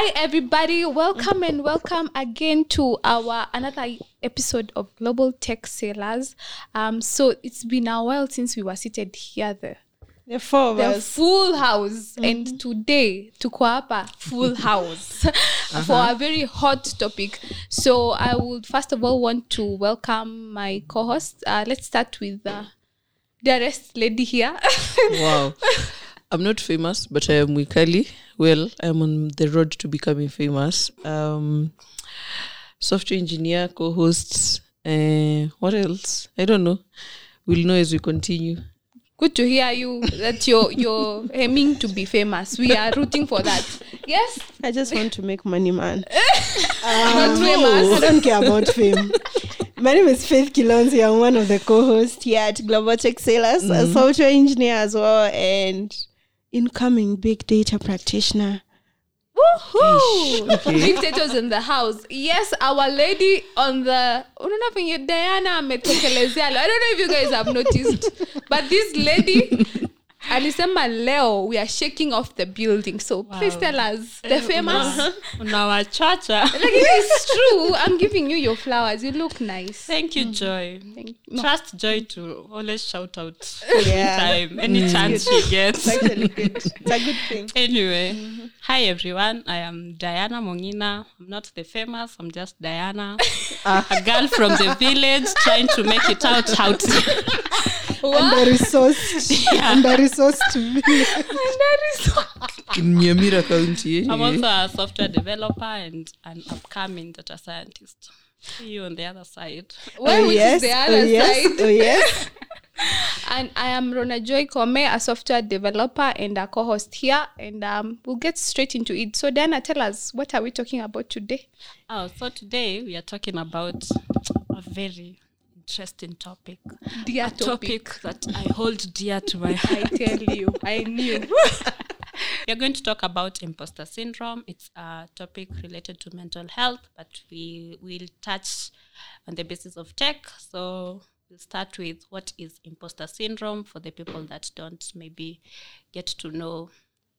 Hi everybody, welcome and welcome again to our another episode of Global Tech Sailors. Um, so it's been a while since we were seated here, the, The four of the us. full house, and today tuko hapa full house for a very hot topic. So I would first of all want to welcome my co-host. Uh, let's start with the dearest lady here. wow. I'm not famous, but I am Wikali. Well, I'm on the road to becoming famous. Um, software engineer, co hosts. Uh, what else? I don't know. We'll know as we continue. Good to hear you that you're you're aiming to be famous. We are rooting for that. Yes, I just want to make money, man. not I don't care about fame. My name is Faith Kilonzi. I'm one of the co-hosts here at Global Tech Sailors, a software engineer as well, and incoming big data practitioner. Woohoo! Big Tato's in the house. Yes, our lady on the unaona venye Diana. I don't know if you guys have noticed, but this lady alisema leo we are shaking off the building. So please tell us the famous. unawachacha Like it is true. I'm giving you your flowers. You look nice. thank you joy Thank no. trust joy to always shout out Yeah. anytime any chance she gets It's actually good. It's a good thing. anyway hi everyone i am diana mongina i'm not the famous i'm just diana a girl from the village trying to make it out how to Nyamira County. i'm also a software developer and an upcoming data scientist you on the other side Well, which is the other oh yes, side. oh yes. And I am Rona Joy Kome, a software developer and a co-host here, and um, we'll get straight into it. So, Diana, tell us what are we talking about today? oh so today we are talking about a very interesting topic Dear a topic that I hold dear to my I heart. tell you, I knew. We are going to talk about imposter syndrome. It's a topic related to mental health, but we will touch on the basis of tech. So we'll start with what is imposter syndrome for the people that don't maybe get to know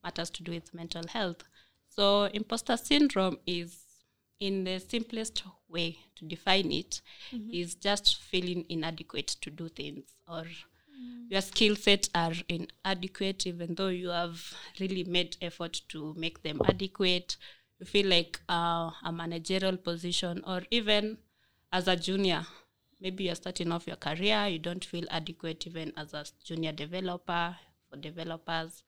matters to do with mental health. So imposter syndrome is in the simplest way to define it is just feeling inadequate to do things or your skill set are inadequate even though you have really made effort to make them adequate. You feel like uh, a managerial position or even as a junior maybe you're starting off your career you don't feel adequate even as a junior developer for developers.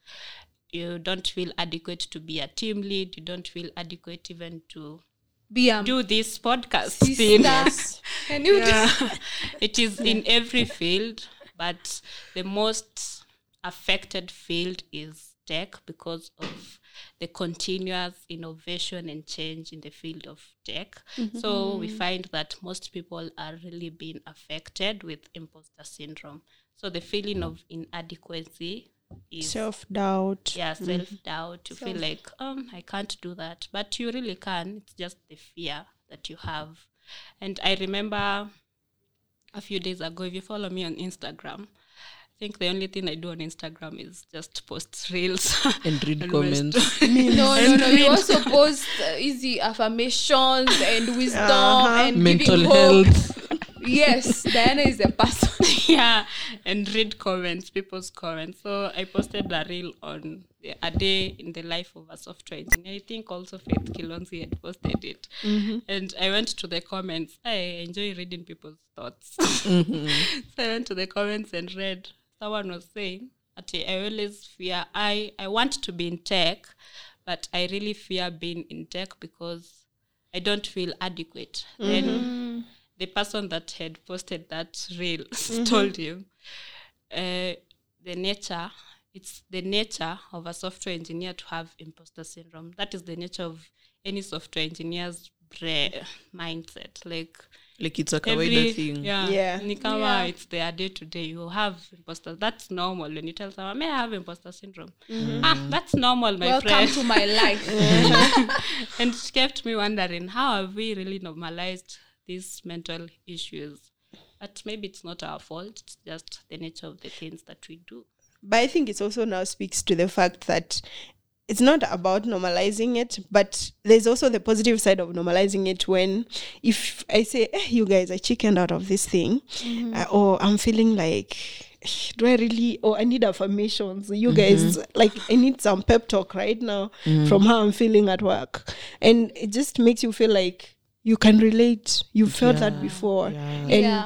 You don't feel adequate to be a team lead. You don't feel adequate even to Be a do this podcast thing. Sister. Can you it is in every field, but the most affected field is tech because of the continuous innovation and change in the field of tech. So we mm-hmm. find that most people are really being affected with imposter syndrome. So the feeling mm. of inadequacy is Self doubt. yeah self doubt you feel like um i can't do that but you really can it's just the fear that you have and i remember a few days ago if you follow me on instagram i think the only thing i do on instagram is just post reels And read And comments. No, no, no. You also post uh, easy affirmations and wisdom Uh-huh. and Mental giving hope. health. Yes, Diana is a person. yeah and read comments people's comments. So i posted a reel on a day in the life of a software engineer. I think also faith kilonzi had posted it. And i went to the comments. I enjoy reading people's thoughts. So i went to the comments and read. Someone was saying that i always fear i i want to be in tech but i really fear being in tech because i don't feel adequate. Then the person that had posted that reel told you uh, the nature it's the nature of a software engineer to have imposter syndrome. That is the nature of any software engineer's bra- mindset. Like Like it's a kawaida every thing. yeah, Yeah. ni kama Yeah. it's their day to day you have imposter that's normal. When you tell someone may i have imposter syndrome? Ah that's normal my Welcome friend. to my life. and it kept me wondering how have we really normalized these mental issues. But maybe it's not our fault it's just the nature of the things that we do. But I think it also now speaks to the fact that it's not about normalizing it, but there's also the positive side of normalizing it when if I say, eh, you guys, I chickened out of this thing, uh, or I'm feeling like, do I really, or I need affirmations. You guys, like, I need some pep talk right now from how I'm feeling at work. And it just makes you feel like you can relate. You felt that before. And Yeah.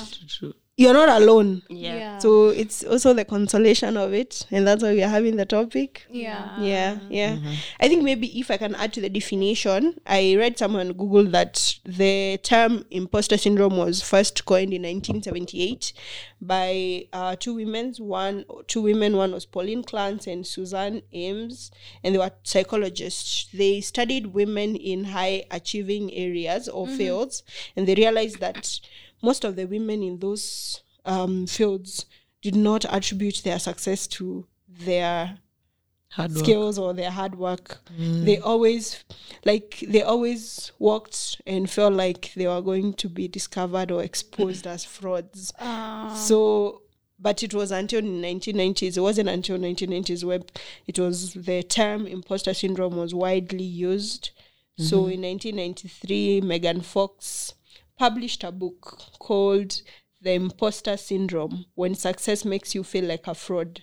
True. you're not alone. Yeah. So it's also the consolation of it, and that's why we are having the topic. Yeah. Yeah, yeah. I think maybe if I can add to the definition, I read somewhere on Google that the term imposter syndrome was first coined in 1978 by uh, two women. One, two women. One was Pauline Clance and Suzanne Imes, and they were psychologists. They studied women in high achieving areas or fields, and they realized that most of the women in those um, fields did not attribute their success to their Hard work. skills or their hard work. Mm. They always like they always worked and felt like they were going to be discovered or exposed as frauds. Ah. So but it was until 1990s, it wasn't until 1990s where it was the term imposter syndrome was widely used. So mm-hmm. in 1993, Megan Fox published a book called The Imposter Syndrome When Success Makes You Feel Like a Fraud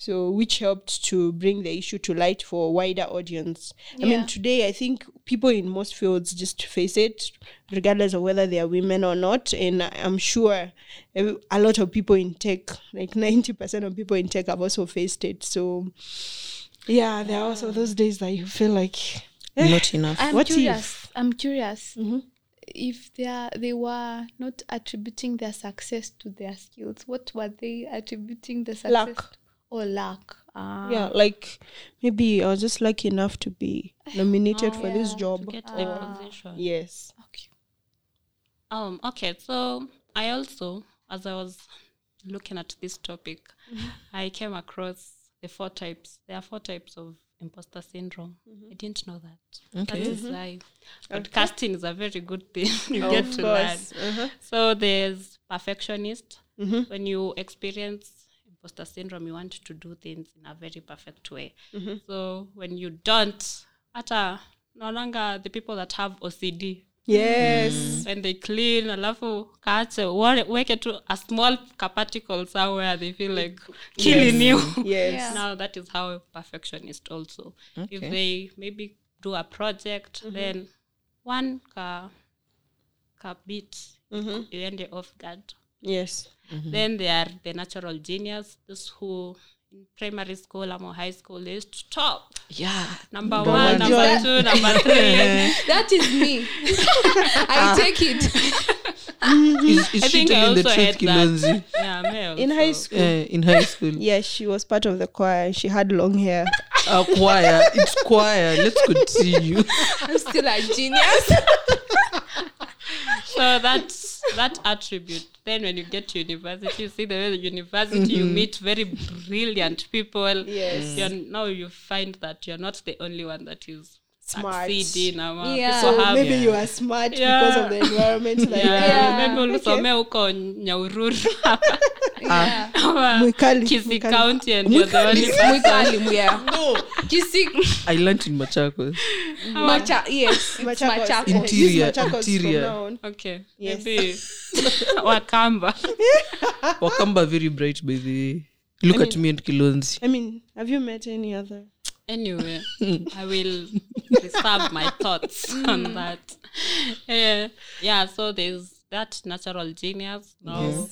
so which helped to bring the issue to light for a wider audience i mean today i think people in most fields just face it regardless of whether they are women or not and I- i'm sure a a lot of people in tech like 90% of people in tech have also faced it so yeah there are also those days that you feel like eh, Not enough. I'm What curious. if? I'm curious Mhm. If they are, they were not attributing their success to their skills. What were they attributing the success? Luck. to? Or luck. Ah. yeah like maybe i was just lucky enough to be nominated for this job To get or- the position. yes Okay. Um, okay, so I also, as I was looking at this topic, I came across the four types. There are four types of imposter syndrome. I didn't know that. That Okay. is why podcasting is a very good thing. you Of get to learn. Uh-huh. So there's perfectionist. Mhm. When you experience imposter syndrome, you want to do things in a very perfect way. So when you don't, ata longer the people that have OCD yes. Mm. When they clean alafu kaache wale- weke tu a small ka particle somewhere they feel like killing you. Yes. Yeah. now that is how perfectionist also. If they maybe do a project mm-hmm. then one ka ka bit mm-hmm. iende off guard. Yes. Then they are the natural genius those who in primary school ama high school is to top Yeah. number Number one number that. two number three That is me. I take it. Is, is I she think I telling the also truth, had that. Kilonzi? yeah me in high school Uh, in high school. Yes, she was part of the choir. She had long hair. Uh, choir. It's choir. Let's continue. I'm still a genius. so that's that attribute. Then when you get to university you see the way the university you mm-hmm. meet very brilliant people. Yes. you're, now you find that you're not the only one that is Smart. succeeding ama Yeah. So have- maybe you are smart Yeah. because of the environment that yeah, you maybe ulisomea huko nyaururu yeah. ama Mwikali, Kisii Mwikali. county and you're the only person yeah. no. Kisi, I learned in Machakos. Macha, yes, Machakos. Machakos. Interior, Machakos interior. okay Yes. maybe wakamba Wakamba very bright by the way. Look at me and Kilonzi. I mean, have you met any other? Anyway i will reserve my thoughts on that. Uh, yeah so there's that natural genius now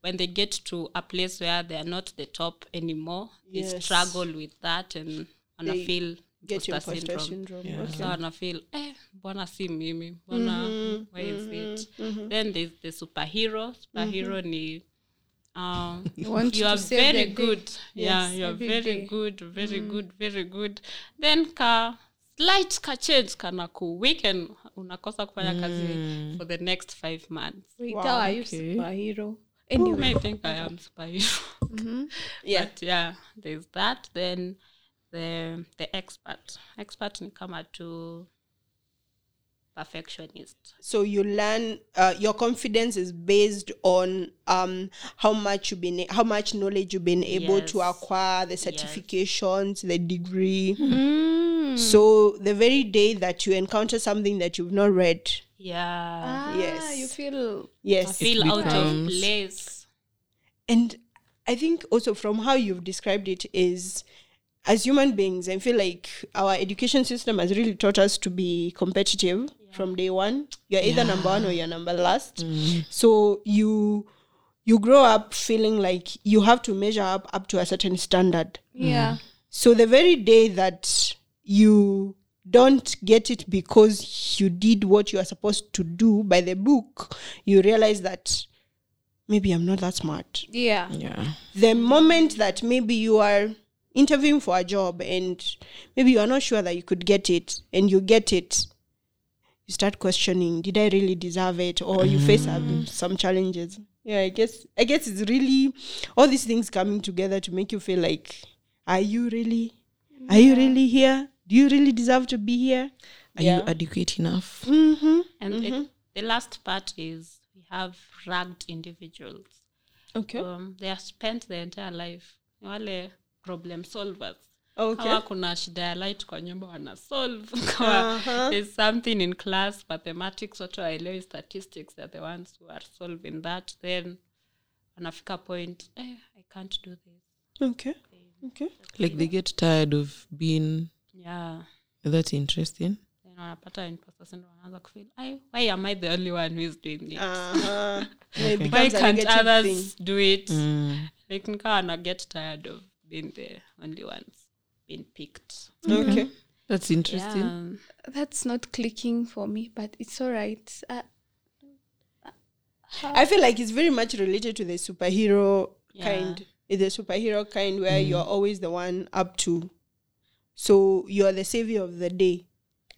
when they get to a place where they are not the top anymore they struggle with that and wanna They feel Get imposter syndrome. syndrome Yeah. Okay. so wanna feel eh bona si mimi? Mbona why is it? Then there's the superhero. Superhero ni um, you are very good yeah Yes, you are very day. good very good very good then ka slight ka change kana ku weekend unakosa kufanya kazi for the next five months Wait, Wow, are you okay. superhero? I Anyway, think I am superhero. Yeah. But yeah, there's that. Then the the expert. Expert ni kama tu perfectionist. so you learn uh, your confidence is based on um how much you've been how much knowledge you've been able to acquire the certifications the degree Mm. so the very day that you encounter something that you've not read Yeah. Ah, Yes. you feel yes Feel out of place. and i think also from how you've described it is as human beings i feel like our education system has really taught us to be competitive from day one you're either number one or you're number last mm. so you you grow up feeling like you have to measure up up to a certain standard mm. yeah. so the very day that you don't get it because you did what you are supposed to do by the book you realize that maybe i'm not that smart Yeah. Yeah. the moment that maybe you are interviewing for a job and maybe you are not sure that you could get it and you get it you start questioning did i really deserve it? Or you face um, some challenges. Yeah i guess i guess it's really all these things coming together to make you feel like are you really are you really here? Do you really deserve to be here? Are you adequate enough? mm-hmm. And it, the last part is we have rugged individuals. okay. Um, they have spent their entire life wale problem solvers. Okay Kama kuna shida ya light kwa nyumba wana solve. Kama there's something in class, mathematics, watu waelewi statistics, they're the ones who are solving that. Then wanafika point, eh, I can't do this. okay okay Like they get tired of being. Yeah. That's interesting. Wanapata imposter wanaanza kufeel, why am I the only one who is doing this? uh-huh. why can't others thing. do it Mm. like nikawa na get tired of being the only ones being picked okay That's interesting. yeah. That's not clicking for me, but it's all right. Uh, uh, I feel like it's very much related to the superhero Yeah. kind. It's the superhero kind where mm. you're always the one up to. So you're the savior of the day.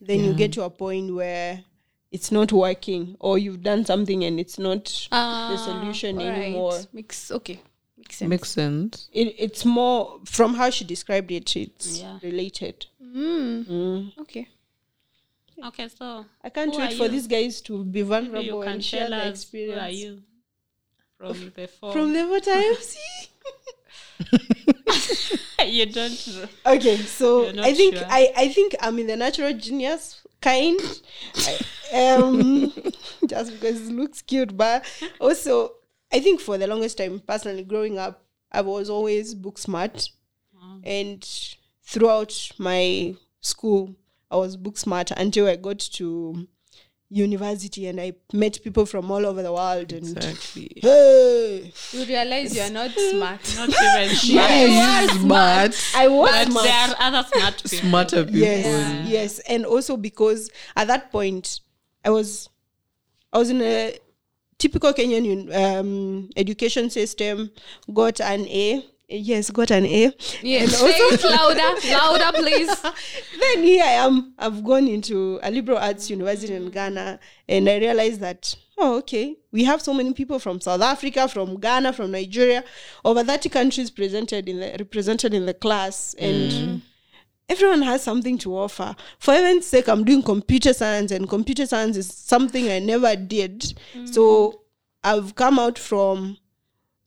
Then you get to a point where it's not working or you've done something and it's not the ah, solution all right. anymore. Makes okay. Makes sense. Makes sense. It, it's more from how she described it, it's Yeah. related. Mm. Mm. Okay. okay so I can't wait for you? these guys to be vulnerable you can and share tell their us who are you from the four From the what I have seen. you don't know okay so i think sure? I, I think i'm in the natural genius kind I- um just because it looks cute but also i think for the longest time personally growing up i was always book smart. And throughout my school i was book smart until i got to university and i met people from all over the world and Exactly. hey! You realize you are not smart. not even smart Yes, smart. i was but smart. there are other smart people Smarter people. yes yes. And also because at that point i was i was in a typical kenyan um, education system got an a yes got an a Yes. It louder, louder, please. then here i am i've gone into a liberal arts university in ghana and i realized that oh okay we have so many people from south africa from ghana from nigeria over 30 countries presented in the represented in the class and everyone has something to offer. For heaven's sake i'm doing computer science and computer science is something i never did. Mm. So i've come out from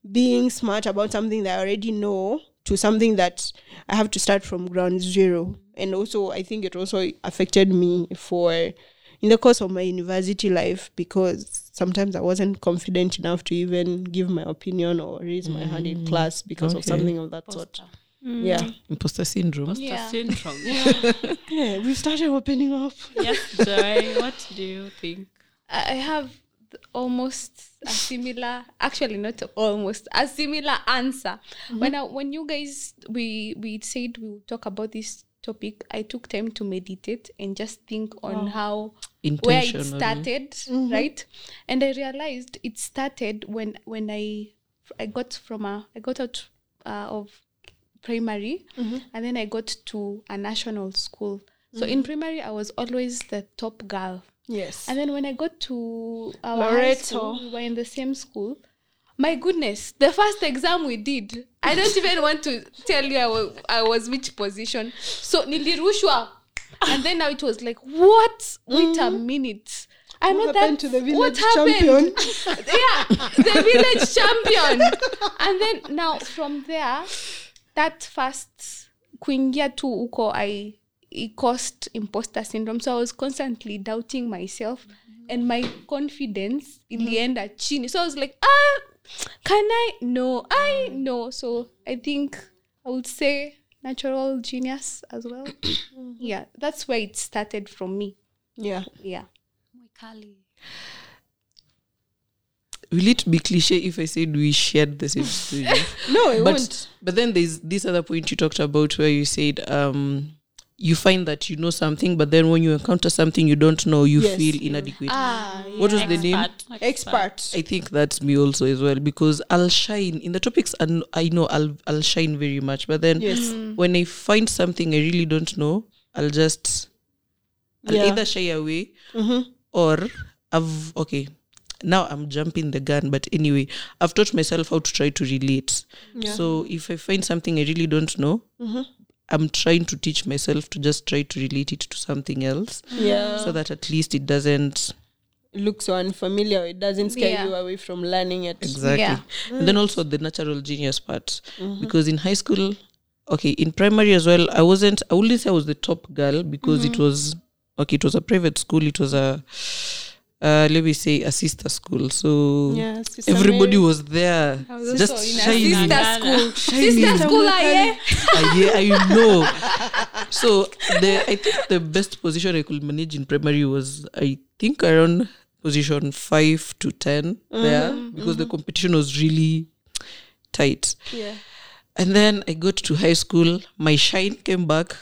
being smart about something that I already know to something that I have to start from ground zero. And also, I think it also affected me for in the course of my university life because sometimes I wasn't confident enough to even give my opinion or raise my hand in mm. class because of something of that sort. Yeah. Mm. Imposter syndrome. Yeah. syndrome Yeah, we started opening up. yes joy what do you think I I have almost a similar, actually not almost a similar answer. Mm-hmm. When I, when you guys we we said we would talk about this topic, I took time to meditate and just think on how where it Intentionally. started, mm-hmm. right? And I realized it started when when I I got from a I got out uh, of primary mm-hmm. and then I got to a national school. So in mm-hmm. primary I was always the top girl. Yes. And then when I got to our Loreto. school, we were in the same school. My goodness, the first exam we did, I don't even want to tell you I was, I was which position. So nilirushwa and then now it was like what wait a mm-hmm. minute I know What happened that to the what village happened? champion? yeah, the village champion. And then now from there, that first kuingia tu uko I it caused imposter syndrome. So I was constantly doubting myself and my confidence ilienda chini. So I was like, ah, can I? No, I no. So I think I would say natural genius as well. yeah, that's where it started from me. Yeah. Yeah. Will it be cliche if I said we shared the same story? No, it but won't. but then there's this other point you talked about where you said um you find that you know something, but then when you encounter something you don't know, you Yes. feel inadequate. Ah, What was the name? Expert. Expert. I think that's me also as well because I'll shine in the topics and I know I'll I'll shine very much. But then Yes. when I find something I really don't know, I'll just I'll Yeah. either shy away Mhm. or I've okay. Now I'm jumping the gun, but anyway, I've taught myself how to try to relate. Yeah. So if I find something I really don't know, Mhm. I'm trying to teach myself to just try to relate it to something else, Yeah. so that at least it doesn't look so unfamiliar. It doesn't scare Yeah. you away from learning it. exactly. Yeah. And then also the natural genius part, because in high school, okay, in primary as well, I wasn't. I wouldn't say I was the top girl because it was okay. It was a private school. It was a uh, let me say a sister school. So Yeah, Sister everybody Mary. was there, was just also shining. sister school. Sister school, ah, yeah. Uh, yeah, I know. So the I think the best position I could manage in primary was I think around position five to ten there because the competition was really tight. Yeah. And then I got to high school. My shine came back.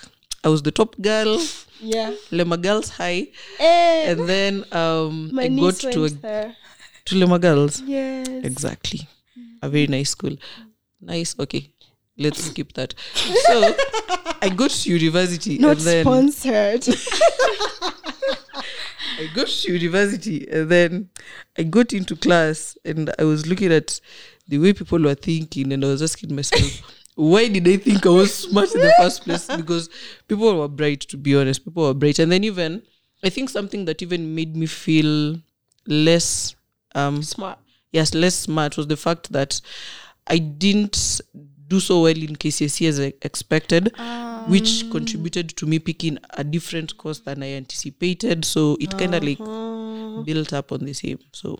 I was the top girl, Yeah. Lema Girls High, Eh, and then um, my I got to a, there. to Lema Girls. Yes. Exactly. A very nice school. Nice. Okay. Let's skip that. So I got to university Not and then sponsored. I got to university and then I got into class and I was looking at the way people were thinking and I was asking myself, why did I think I was smart in the first place? Because people were bright, to be honest. People were bright. And then even I think something that even made me feel less um Smart. yes, less smart was the fact that I didn't do so well in KCSE as I expected, which contributed to me picking a different course than I anticipated. So it kind of like built up on the same. So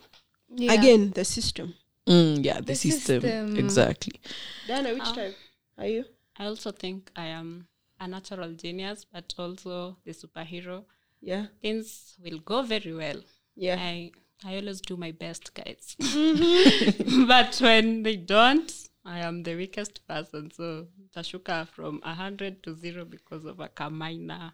Yeah. Again, the system. mm, yeah, the, The system. system. exactly. Diana, which type are you? I also think I am a natural genius, but also the superhero. Yeah. Things will go very well. Yeah. I I always do my best, guys. Mm-hmm. but when they don't, I am the weakest person. So tashuka from a hundred to zero because of a kamina.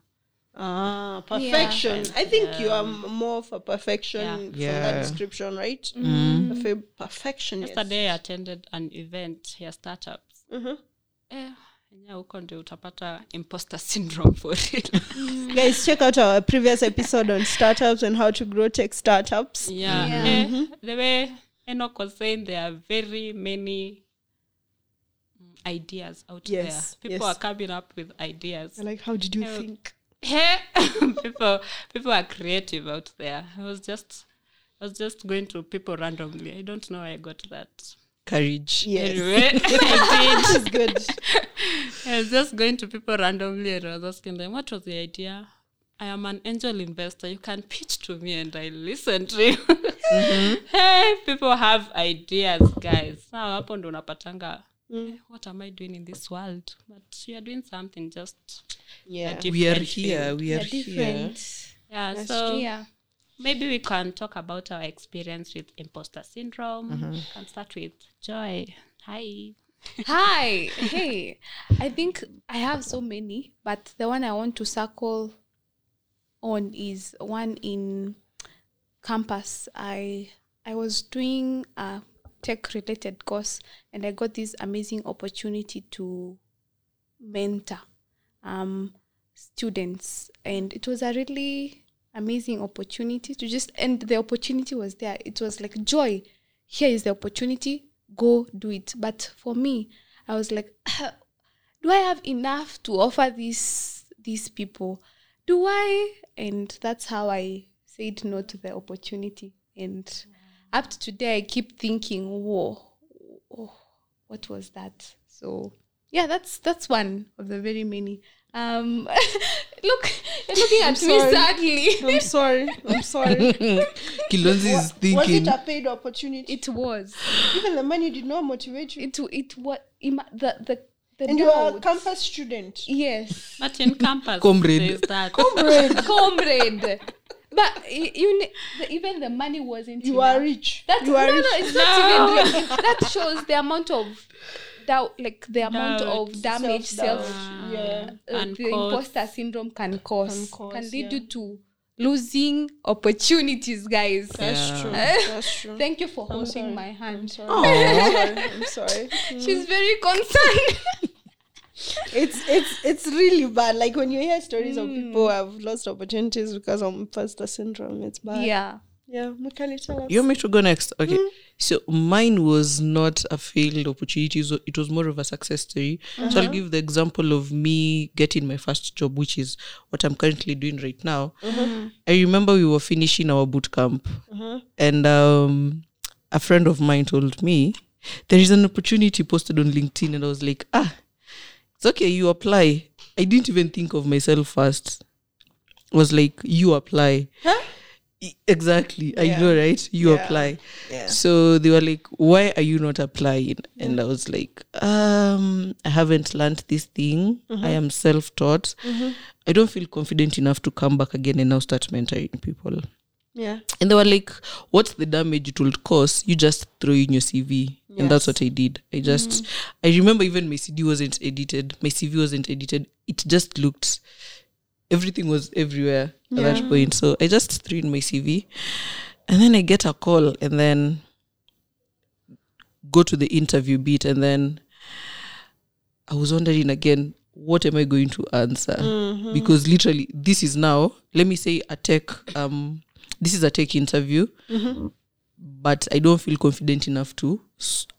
Ah, perfection. I think you are more of a perfection Yeah. yeah. from that description, right? Mm. Of a perfectionist. Yesterday I attended an event here startups. Mhm. Eh, enyewe huko ndio utapata imposter syndrome for real. Guys, check out our previous episode on startups and how to grow tech startups. yeah. Yeah. Eh, the way Enoch was saying, there are very many mm, ideas out Yes, there. People yes. are coming up with ideas. Like, how did you eh, think? Hey, people people are creative out there. I was just I was just going to people randomly. I don't know I got that. Courage. Yes. Anyway, I did. It's good. I was just going to people randomly and I was asking them, what was the idea? I am an angel investor. You can pitch to me and I listen to you. Hey, people have ideas, guys. Now hapo ndo unapatanga eh, what am I doing in this world? But you are doing something just Yeah. We are here. Thing. We are are here. Yeah, That's so Yeah. Maybe we can talk about our experience with imposter syndrome. Mm-hmm. We can start with Joy. Hi. Hi. Hey. I think I have so many, but the one I want to circle on is one in campus. I I was doing a tech related course and I got this amazing opportunity to mentor um students and it was a really amazing opportunity to just and the opportunity was there. It was like joy. Here is the opportunity go do it but for me i was like do i have enough to offer these these people do I? And that's how I said no to the opportunity. And up to today, I keep thinking, whoa, oh, what was that? So yeah, that's that's one of the very many. Um, look, you're looking at me sorry. sadly. I'm sorry. I'm sorry. Kilonzi is Was it a paid opportunity? It was. Even the money did not motivate you. It it what the the the and you are a campus student. Yes, But in campus, Comrade. Comrade. comrade. But you, you the, even the money wasn't. You are rich. That's you are no, rich. it's not even. rich. that shows the amount of doubt, like the amount Doubt. of damage Self-doubt. self, Yeah. uh, And the cause- imposter syndrome can cause Can can, lead yeah. you to losing opportunities, guys. That's Yeah. true. That's true. Thank you for I'm holding sorry. my hand. I'm sorry. I'm sorry. I'm sorry. She's very concerned. It's it's it's really bad. Like when you hear stories of people who have lost opportunities because of imposter syndrome, it's bad. yeah. Yeah. Mwikali, tell us. You want me to go next? Okay. So mine was not a failed opportunity. So it was more of a success story. So I'll give the example of me getting my first job, which is what I'm currently doing right now. I remember we were finishing our boot camp, and um, a friend of mine told me there is an opportunity posted on LinkedIn, and I was like, ah, it's okay. You apply. I didn't even think of myself first. I was like, you apply. E- Exactly. I know, right? You Yeah. apply. Yeah. So they were like, why are you not applying? And I was like, um, I haven't learned this thing. I mm-hmm. am self taught. Mm-hmm. I don't feel confident enough to come back again and now start mentoring people. Yeah. And they were like, what's the damage it will cause? You just throw in your CV. And that's what I did. I just, mm-hmm. I remember even my CD wasn't edited. My CV wasn't edited. It just looked, everything was everywhere at that point. So I just threw in my CV. And then I get a call and then go to the interview bit. And then I was wondering again, what am I going to answer? Because literally, this is now, let me say, a tech, um, this is a tech interview, but I don't feel confident enough to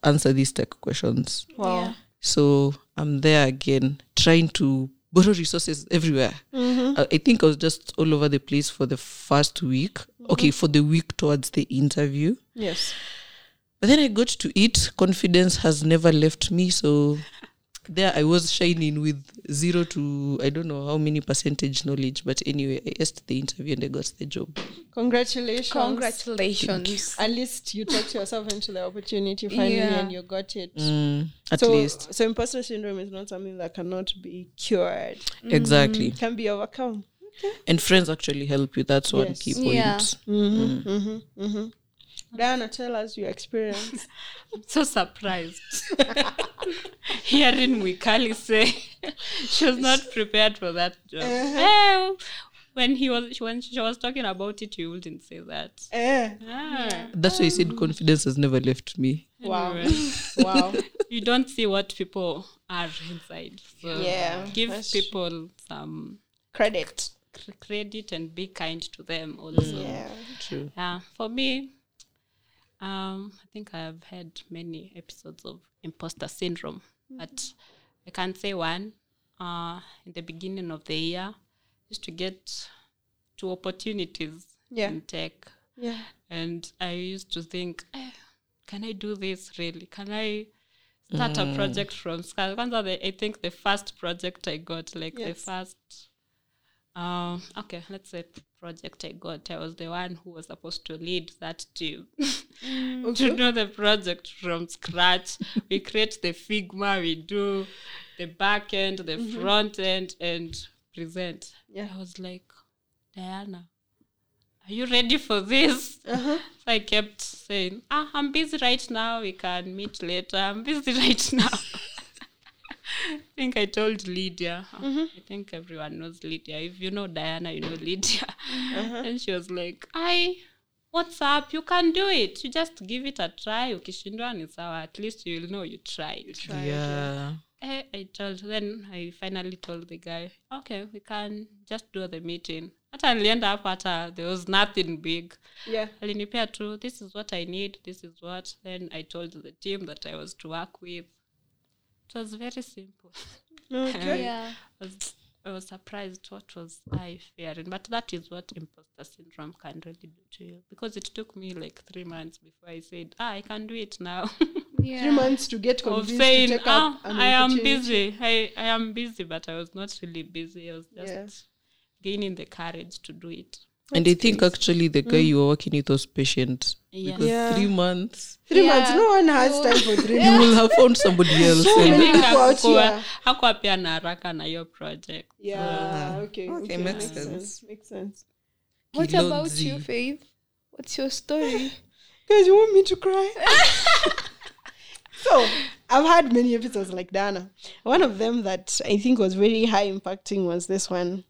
answer these tech questions. Wow. So I'm there again, trying to borrow resources everywhere. I, I think I was just all over the place for the first week. Mm-hmm. Okay, for the week towards the interview. Yes. But then I got to it. Confidence has never left me. So there I was shining with zero to I don't know how many percentage knowledge. But anyway, I asked the interview and I got the job. Congratulations. Congratulations. At least you talked yourself into the opportunity finally Yeah. and you got it. Mm, at so, least. so imposter syndrome is not something that cannot be cured. Mm-hmm. Exactly. It can be overcome. Okay. And friends actually help you. That's one Yes. key point. Yeah. Mm-hmm. Diana, tell us your experience. I'm so surprised hearing Mwikali say she was not prepared for that job. Eh, when he was when she was talking about it, you wouldn't say that. eh. Ah, That's why I said confidence has never left me. Wow. anyway, Wow. you don't see what people are inside. So Yeah, give that's people some Credit. cr- credit and be kind to them also. Yeah. True. Yeah, for me, um, I think I have had many episodes of imposter syndrome, but I can say one. Uh, in the beginning of the year, used to get two opportunities Yeah. in tech, Yeah. and I used to think, eh, can I do this really? Can I start a project from scratch? Kwanza the- I think the first project I got, like the first, um, okay, let's say project I got, I was the one who was supposed to lead that team. to know the project from scratch. we create the Figma, we do the back end, the front end, and present. Yeah. I was like, Diana, are you ready for this? Uh-huh. So I kept saying, ah, I'm busy right now. We can meet later. I'm busy right now. I think I told Lydia. I think everyone knows Lydia. If you know Diana, you know Lydia. And she was like, I, what's up? You can do it. You just give it a try. Ukishindwa ni sawa. At least you'll know you tried. yeah. Eh, I told then I finally told the guy, okay, we can just do the meeting. Hata nilienda hapo hata there was nothing big. Yeah. Alinipea tu, this is what I need, this is what. Then I told the team that I was to work with. It was very simple. Okay. Yeah. was I was surprised what was I fearing. But that is what imposter syndrome can really do to you. Because it took me like three months before I said, ah, I can do it now. Yeah. Three months to get convinced of convinced saying, to take ah, up an I am busy. I, I am busy, but I was not really busy. I was just Yeah. gaining the courage to do it. And I think actually the guy you were working with was patient. Yeah. Because Yeah. three months, Three Yeah. months. No one has time for three months. you will have found somebody else. So and- many people out Hakuwa- here. hakuwa pia na haraka na hiyo project. Yeah. Okay. Okay, Okay. makes Makes sense. sense. Makes sense. What about Kilonzi. you, Faith? What's your story? Guys, you want me to cry? so I've had many episodes like Diana. One of them that I think was very high impacting was this one.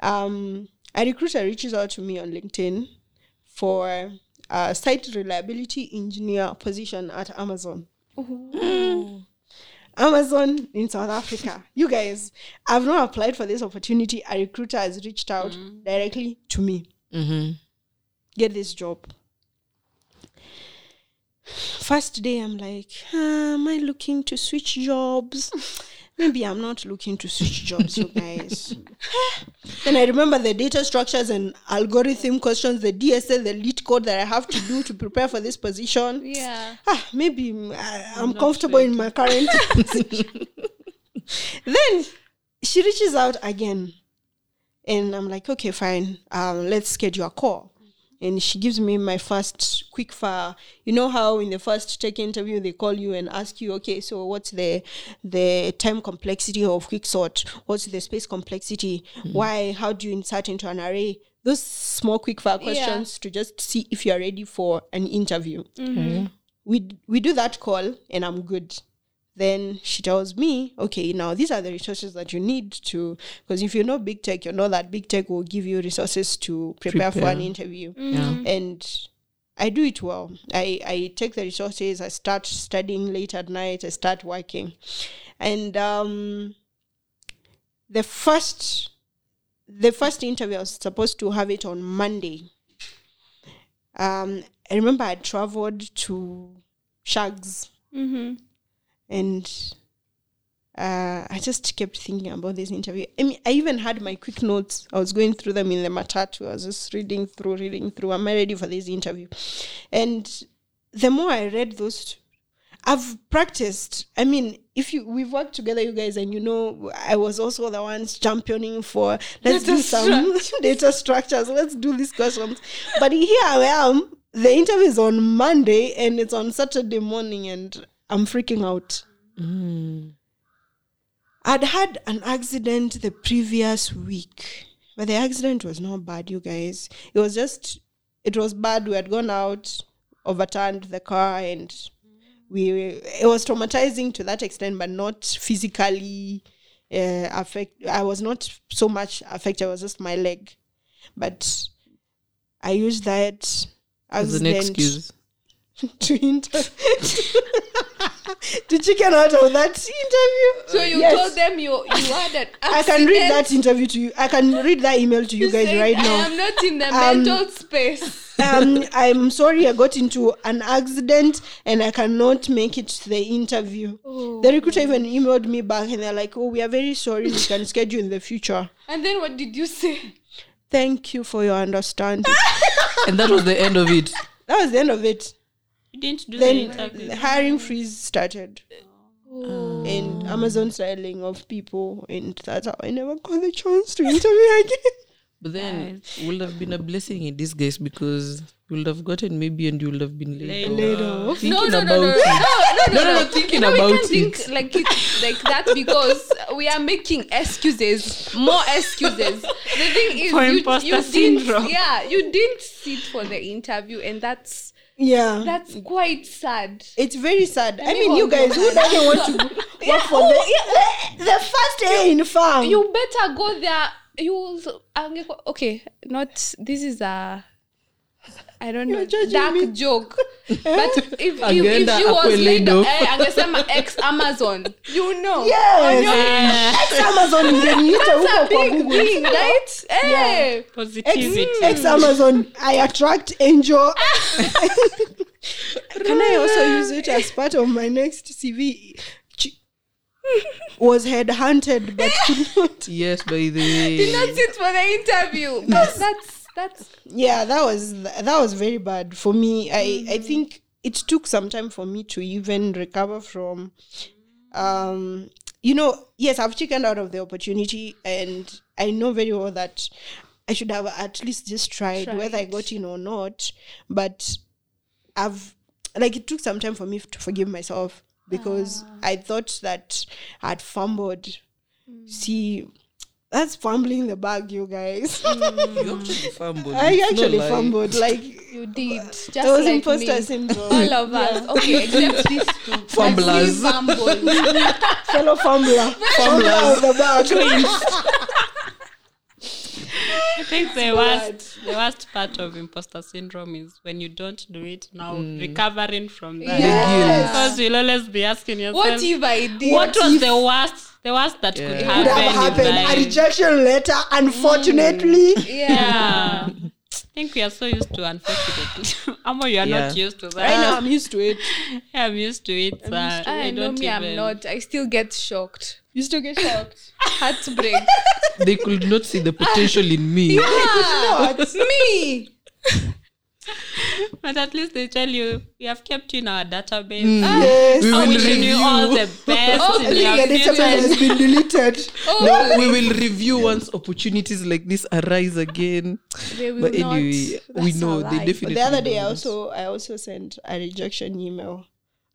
Um, a recruiter reaches out to me on LinkedIn for a site reliability engineer position at Amazon. Amazon in South Africa. You guys, I've not applied for this opportunity. A recruiter has reached out directly to me. Mhm. Get this job. First day, I'm like, "Ah, am I looking to switch jobs? Maybe I'm not looking to switch jobs, you guys. then I remember the data structures and algorithm questions, the DSA, the LeetCode that I have to do to prepare for this position. Yeah. Ah, maybe mm, I, I'm comfortable in my current position. then she reaches out again. And I'm like, okay, fine. Um, let's schedule a call. And she gives me my first quick fire. You know how in the first tech interview they call you and ask you, okay, so what's the the time complexity of quicksort? What's the space complexity? Mm-hmm. Why? How do you insert into an array? Those small quick fire Yeah. questions to just see if you're ready for an interview mm-hmm. we we do that call and I'm good. Then she tells me, okay, now these are the resources that you need to, because if you know big tech, you know that big tech will give you resources to prepare, for an Prepare. interview. Yeah. And I do it well. I, I take the resources, I start studying late at night, I start working. And um, the first the first interview I was supposed to have it on Monday. Um, I remember I traveled to Shags Mm-hmm. And uh, I just kept thinking about this interview. I mean, I even had my quick notes. I was going through them in the matatu. I was just reading through, reading through. Am I ready for this interview? And the more I read those, I've practiced. I mean, if you we've worked together, you guys, and you know, I was also the ones championing for let's do some data structures. Let's do these questions. But here I am. The interview is on Monday and it's on Saturday morning, and I'm freaking out. I'd had an accident the previous week, but the accident was not bad, you guys. It was just, it was bad. We had gone out, overturned the car, and we, it was traumatizing to that extent, but not physically uh, affect. I was not so much affected. It was just my leg, but I used that As an excuse. to inter- to chicken out of that interview. So you Yes. told them you you had an I can read that interview to you. I can read that email to you, You guys said, right I now. I am not in the Um, mental space. um, I'm sorry I got into an accident and I cannot make it to the interview. Oh. The recruiter even emailed me back and they're like, "Oh, we are very sorry. We can schedule in the future. And then what did you say? Thank you for your understanding." and that was the end of it. that was the end of it. You didn't do Then the interview. hiring freeze started. Oh. and Amazon styling of people, and that's how I never got the chance to interview again. But then it would have been a blessing in disguise because you would have gotten maybe and you would have been laid Laid off. off. Thinking no, no, no, about no, no, it. no, no, No, no, no, no, thinking you know, about we can't it. think like it, like that because we are making excuses, more excuses. The thing is, For you, imposter you syndrome. didn't, yeah, you didn't sit for the interview, and that's Yeah, that's quite sad. it's very sad. I me mean, you guys, who doesn't want to work Yeah, for oh, the, the first day in farm? You better go there. You also, okay, not this is a. I don't know, You're judging dark me. joke. Eh? But if, if, if Angeenda she was akwe laid laid off. eh, angesema eh. ex Amazon, you know. yes, ex Amazon ingeniita That's huko a kwa big Google. thing, right? Hey. Eh. Positivity. Hmm. Ex Amazon, I attract angel. Can I also use it as part of my next CV? Was headhunted but could not. Yes, by the Did not sit for the interview. But that's that's Yeah, that was that was very bad for me. I I mm-hmm. think it took some time for me to even recover from. Um, you know, yes, I've chickened out of the opportunity, and I know very well that I should have at least just tried, whether I got in or not. But I've like it took some time for me to forgive myself because ah. I thought that I'd fumbled. Mm. See, that's fumbling the bag, you guys. Mm. You actually fumbled. I actually like- fumbled. Like you did. Just there was like imposter me. syndrome. All of us. Okay, except these two. Fumblers. Like, we fumbled. fellow fumbler, fumbler of the bag. I think the worst, the worst part of imposter syndrome is when you don't do it now, mm. recovering from that. Yes. Because you'll always be asking yourself, What if I did? what was the worst, the worst that could Yeah. Could happen? have happened. A rejection letter, mm. unfortunately. Yeah. Yeah. I think we are so used to unfortunately. Amo, you are not used to that. Right now, I'm used to it. Yeah, I'm used to it. so I know don't me, I'm not. I still get shocked. You still get shocked. Heartbreak. They could not see the potential in me. Ah, me. But at least they tell you we have kept you in our database. Mm. Ah, yes. We will wish you all review. the best. Oh, in The your database future. has been deleted. Oh, No, we will review once opportunities like this arise again. they will But not. anyway, we know they definitely. But the other day, I also I also sent a rejection email.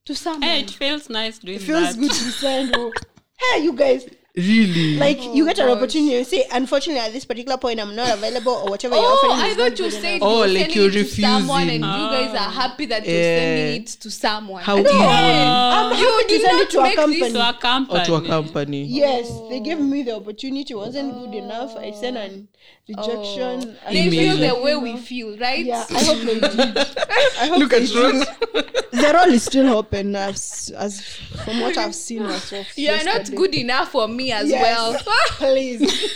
to someone. Hey, it feels nice doing It feels that. good to send. oh, Hey, you guys, really. like you oh get an gosh. opportunity and say, unfortunately, at this particular point, I'm not available, or whatever you're Oh, offering. I is not thought you said. Oh, you're like you're it to someone and refusing. you guys are happy that you're Yeah. sending it to someone. How I don't easy. I'm You happy to did send not it to a make this company. to a company. or to a company. Yes, they gave oh. me the opportunity. wasn't good enough. I sent an rejection. Oh. They feel the way we feel, right? Yeah, I hope they did. I hope Look they at did. Rose. The role is still open as, as from what I've seen as of You're not good enough for me as Yes. well. Please,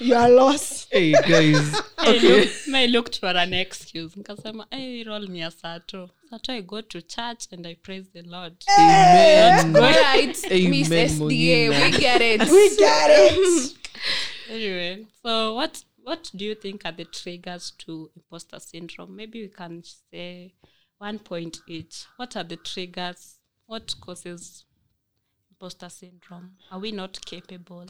you are lost. Hey guys. I, Okay. look, I looked for an excuse. Nikasema, hey, roll me a sato. Sato, I go to church and I praise the Lord. Amen. All right, Miss SDA, Monina. we get it. We get it. Anyway, so what what do you think are the triggers to imposter syndrome? Maybe we can say one point each. What are the triggers? What causes imposter syndrome? Are we not capable?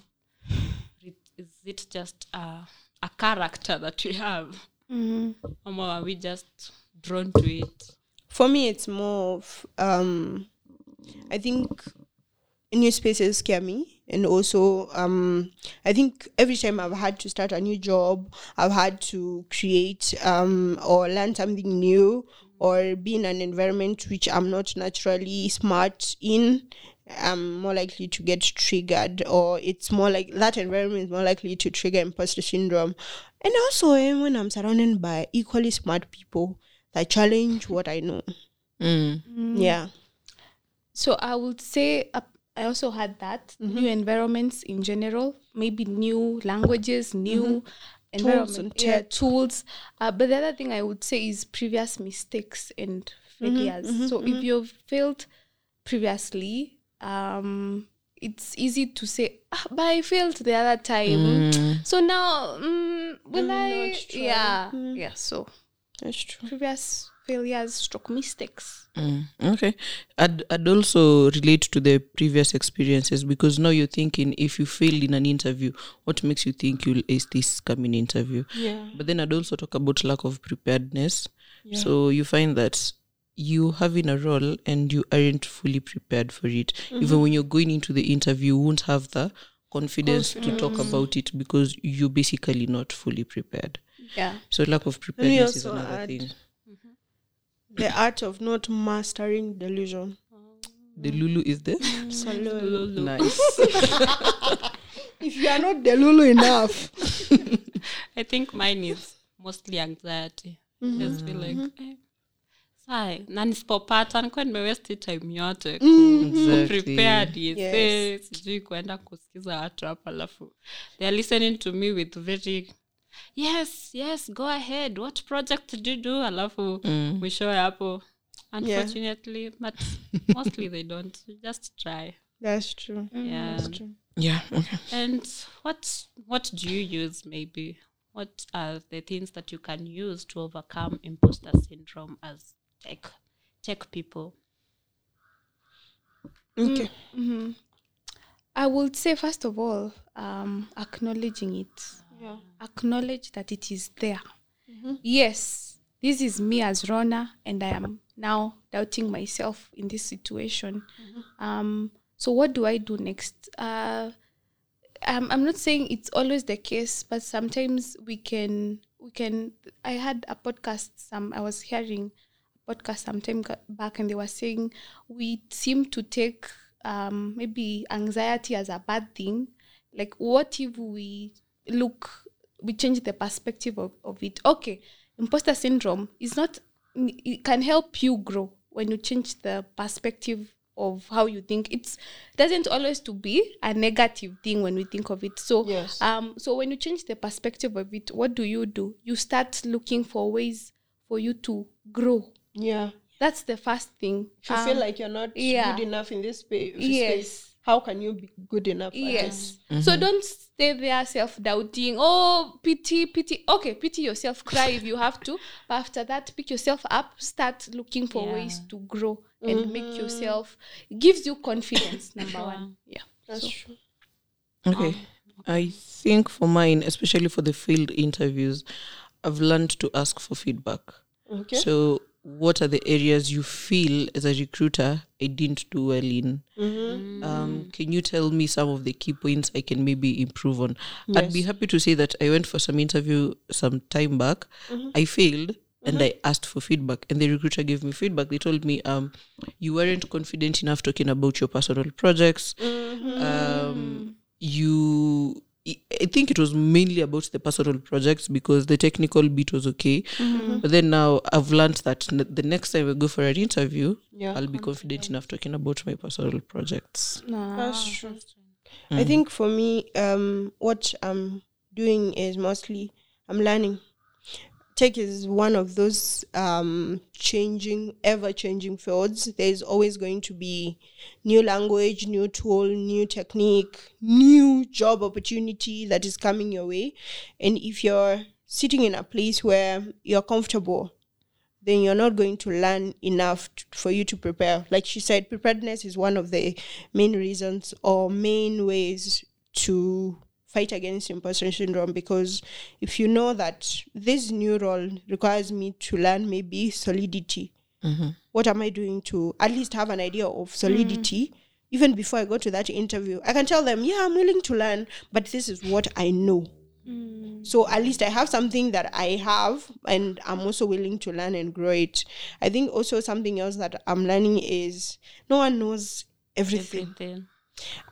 Is it just a, a character that we have? Or are we just drawn to it? For me, it's more of um, I think new spaces scare me, and also um, I think every time I've had to start a new job, I've had to create um or learn something new or be in an environment which I'm not naturally smart in. I'm more likely to get triggered, or it's more like that environment is more likely to trigger imposter syndrome. And also, eh, when I'm surrounded by equally smart people that challenge what I know. Mm. Yeah. So I would say uh, I also had that new environments in general, maybe new languages, new environment, and yeah, tools. Uh, but the other thing I would say is previous mistakes and failures. so if you've failed previously, um, it's easy to say, ah, but I failed the other time. So now, mm, will I? not try. Yeah, yeah. So That's true. previous failures, stroke mistakes. Mm, okay. I'd, I'd also relate to the previous experiences because now you're thinking if you failed in an interview, what makes you think you'll ace this coming interview? Yeah. But then I'd also talk about lack of preparedness. So you find that you having a role and you aren't fully prepared for it. Even when you're going into the interview, you won't have the confidence to talk about it because you're basically not fully prepared. Yeah. So lack of me preparedness is also another add- thing. The art of not mastering delusion. The Lulu is there. Salute. nice. If you are not delulu enough, I think mine is mostly anxiety. Just feel like eh, sai na nisipopata nikuwa nimewesti time yote ku- Exactly. prepared Yes. yes. sijui kuenda kusikiza watu hapa alafu they are listening to me with very yes yes go ahead what project did you do alafu mwishowe hapo unfortunately but mostly they don't You just try That's true. Yeah. That's true. Yeah. Okay. And what what do you use maybe? What are the things that you can use to overcome imposter syndrome as tech tech people? Okay. Hmm. I would say first of all, um, acknowledging it. Yeah. Acknowledge that it is there. Hmm. Yes, this is me as Rona, and I am now doubting myself in this situation. Um, so what do I do next? Uh, I'm, I'm not saying it's always the case, but sometimes we can we can. I had a podcast. Some I was hearing a podcast sometime back, and they were saying we seem to take um, maybe anxiety as a bad thing. Like, what if we look, we change the perspective of, of it? Okay, imposter syndrome is not. It can help you grow when you change the perspective of how you think it's doesn't always to be a negative thing when we think of it so Yes. um so when you change the perspective of it what do you do you start looking for ways for you to grow Yeah. that's the first thing If you feel Um, like you're not yeah. good enough in this space, Yes. how can you be good enough? at it? yes so mm-hmm. don't stay there self-doubting oh pity pity okay pity yourself cry if you have to but after that pick yourself up start looking for ways to grow and mm-hmm. make yourself it gives you confidence number one yeah That's true. Okay. Um, I think for mine, especially for the field interviews, I've learned to ask for feedback. Okay. So, what are the areas you feel as a recruiter I didn't do well in? Um, can you tell me some of the key points I can maybe improve on? I'd be happy to say that I went for some interview some time back. I failed and I asked for feedback, and the recruiter gave me feedback. They told me, um, you weren't confident enough talking about your personal projects. Um, you I I think it was mainly about the personal projects because the technical bit was okay. But then now I've learned that n- the next time I go for an interview, Yeah. I'll be confident enough talking about my personal projects. That's true. I think for me, um, what I'm doing is mostly I'm learning. Tech is one of those um, changing, ever changing fields. There's always going to be new language, new tool, new technique, new job opportunity that is coming your way. And if you're sitting in a place where you're comfortable, then you're not going to learn enough t- for you to prepare. Like she said, preparedness is one of the main reasons or main ways to fight against imposter syndrome because if you know that this new role requires me to learn maybe solidity, mm-hmm. what am I doing to at least have an idea of solidity? Mm-hmm. Even before I go to that interview, I can tell them, yeah, I'm willing to learn, but this is what I know. Mm. So at least I have something that I have, and I'm also willing to learn and grow it. I think also something else that I'm learning is no one knows everything. Everything.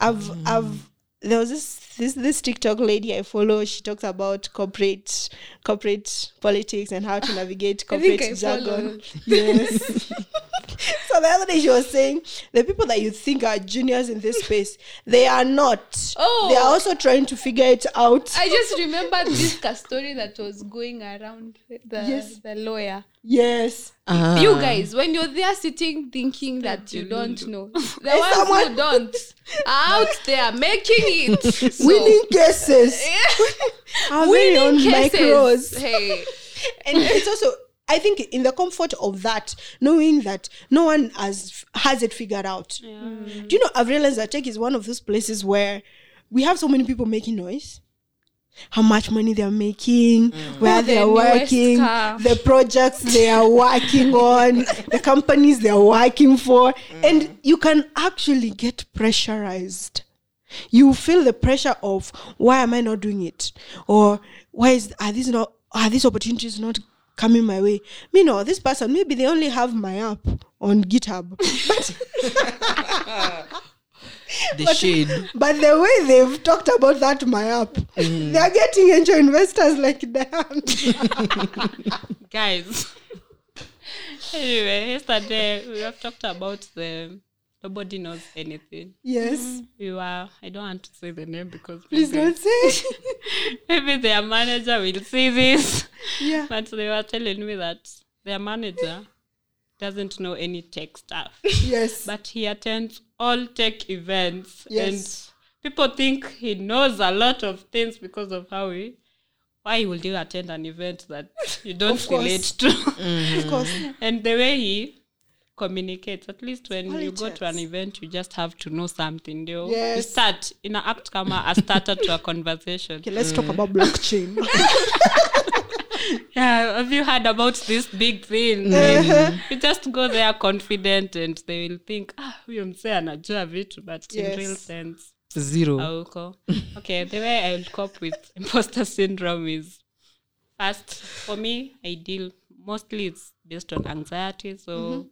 I've I've mm. There was this this this TikTok lady I follow. She talks about corporate corporate politics and how to navigate corporate I jargon. Yes. so the other day she was saying the people that you think are juniors in this space, they are not. Oh. They are also trying to figure it out. I just remember this story that was going around the Yes. the lawyer. yes. you guys, when you're there sitting thinking that you don't know, the ones someone- who don't are out there making it. So, Winning cases. Our very own winning micros. cases. Hey, and it's also I think in the comfort of that, knowing that no one has has it figured out. Mm. Do you know? I've realized that tech is one of those places where we have so many people making noise. How much money they're making, mm. where they're working, car. the projects they are working on, the companies they are working for, mm. and you can actually get pressurized you feel the pressure of why am I not doing it, or why is are these not are these opportunities not coming my way? Me no, this person maybe they only have my app on GitHub, but The shade. but the way they've talked about that my app, mm. they are getting angel investors like that. Guys. anyway, yesterday we have talked about the nobody knows anything. yes, mm-hmm. We were I don't want to say the name because please maybe, don't say. maybe their manager will see this. yeah, But they were telling me that their manager doesn't know any tech stuff. Yes. but he attends all tech events Yes. and people think he knows a lot of things because of how he why would you attend an event that you don't relate to Of course. and the way he communicates at least when you go to an event you just have to know something you, you start in an act kama a starter to a conversation. Okay, let's talk about blockchain. yeah have you heard about this big thing? And you just go there confident and they will think ah huyo msee anajua vitu but in real sense. Zero. auko okay the way i will cope with imposter syndrome is first for me i deal mostly it's based on anxiety so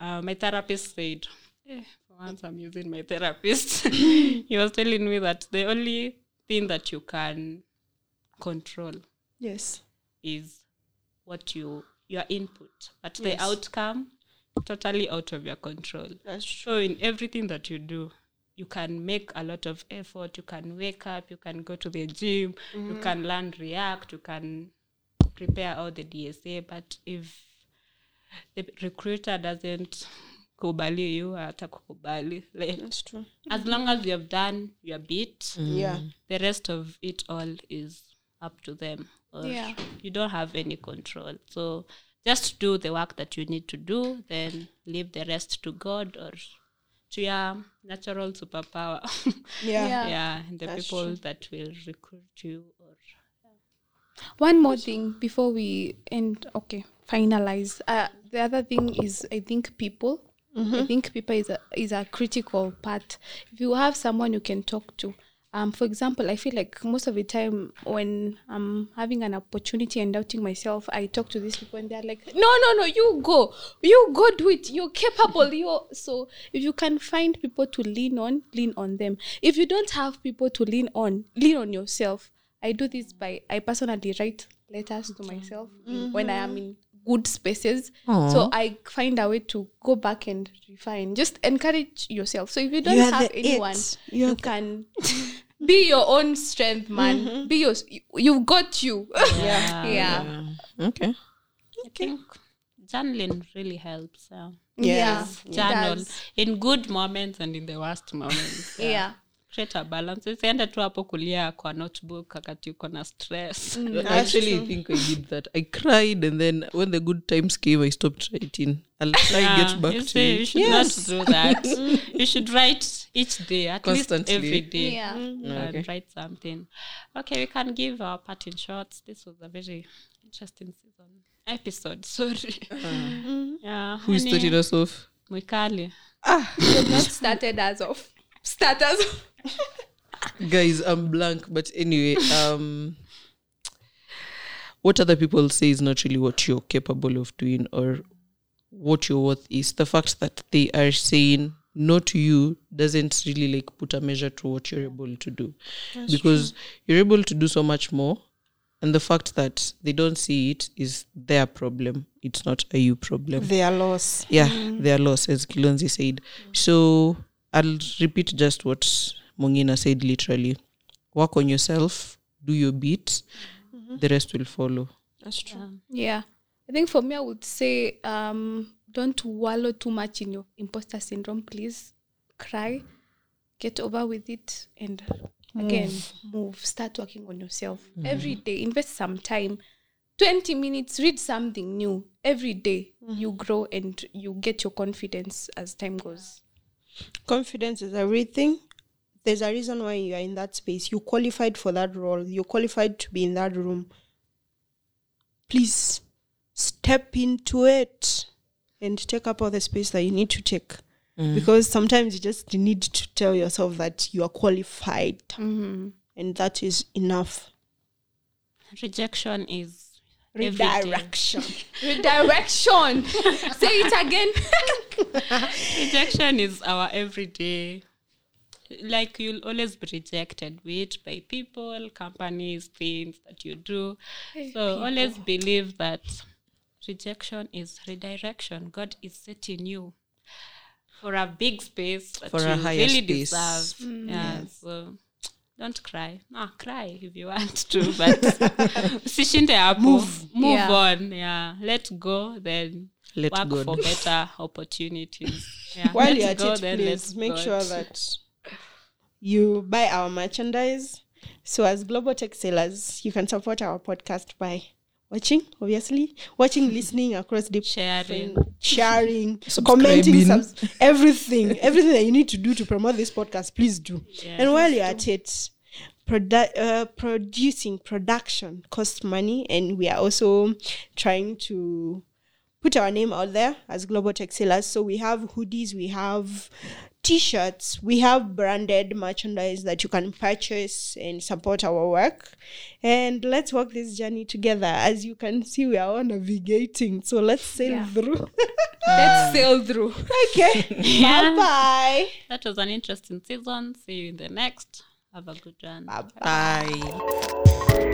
uh, my therapist said eh, for once i'm using my therapist he was telling me that the only thing that you can control yes. is what you your input but Yes. the outcome totally out of your control That's true. so in everything that you do you can make a lot of effort you can wake up you can go to the gym you can learn react you can prepare all the dsa but if the recruiter doesn't kubali you atakukubali like, That's true. as mm-hmm. long as you have done your bit mm. Yeah. the rest of it all is up to them or Yeah. you don't have any control so just do the work that you need to do then leave the rest to god or to your natural superpower Yeah. Yeah. yeah and the That's people that will recruit you or One more thing before we end. Okay, finalize. Uh, the other thing is, I think people. I think people is a is a critical part. If you have someone you can talk to, um, for example, I feel like most of the time when I'm having an opportunity and doubting myself, I talk to these people and they're like, "No, no, no, you go, you go do it. You're capable. You so if you can find people to lean on, lean on them. If you don't have people to lean on, lean on yourself. I do this by I personally write letters to myself when I am in good spaces. So I find a way to go back and refine. Just encourage yourself. So if you don't You are have anyone. You you the- can be your own strength, man. Mm-hmm. Be your you've got you. yeah, yeah. Okay. i think journaling really helps uh, yeah. Yes. Yeah. journal in good moments and in the worst moments Yeah. Create a balance usiende tu hapo kulia kwa notebook wakati uko na stress I actually think I did that. I cried, and then when the good times came, I stopped writing. I'll try Yeah, get back you to see, it. you should Yes. not do that you should write each day at Constantly. least every day Yeah. You can Okay. write something okay we can give our part in shorts this was a very interesting season episode sorry yeah Who started us off? mwikali You've not started us off. start as of Guys, I'm blank. But anyway, um, what other people say is not really what you're capable of doing or what your worth is. The fact that they are saying no to you doesn't really like put a measure to what you're able to do because you're able to do so much more. And the fact that they don't see it is their problem. It's not a you problem. Their loss. yeah their loss as kilonzi said so i'll repeat just what mongina said literally work on yourself do your bit mm-hmm. the rest will follow That's true. Yeah. I think for me, I would say um, don't wallow too much in your imposter syndrome. Please cry, get over with it, and again, move. Start working on yourself mm-hmm. every day. Invest some time. 20 minutes, read something new every day. Mm-hmm. You grow and you get your confidence as time goes. Confidence is everything. There's a reason why you are in that space. You qualified for that role. You're qualified to be in that room. Please step into it and take up all the space that you need to take. Mm. Because sometimes you just need to tell yourself that you are qualified. Mm-hmm. And that is enough. rejection is. Redirection. Redirection. Say it again. rejection is our everyday like you'll always be rejected with by people companies things that you do so always believe that rejection is redirection god is setting you for a big space that For you a higher really space. deserve yeah so don't cry no cry if you want to but usishinde hapo move, Yeah. on yeah let go then Let work God. for better opportunities. Yeah. While let you're at go, it, please make God. sure that you buy our merchandise. So, as Global Tech Sellers, you can support our podcast by watching, obviously, watching, listening across the Sharing. sharing, commenting, subs- everything, everything that you need to do to promote this podcast. Please do. and while you're at it, produ- uh, producing production costs money, and we are also trying to put our name out there as Global Tech Sellers. So we have hoodies, we have t-shirts, we have branded merchandise that you can purchase and support our work. And let's walk this journey together. As you can see, we are all navigating. So let's sail Yeah. through. Let's sail through. okay. Yeah. Bye That was an interesting season. See you in the next. Have a good one. bye. Bye.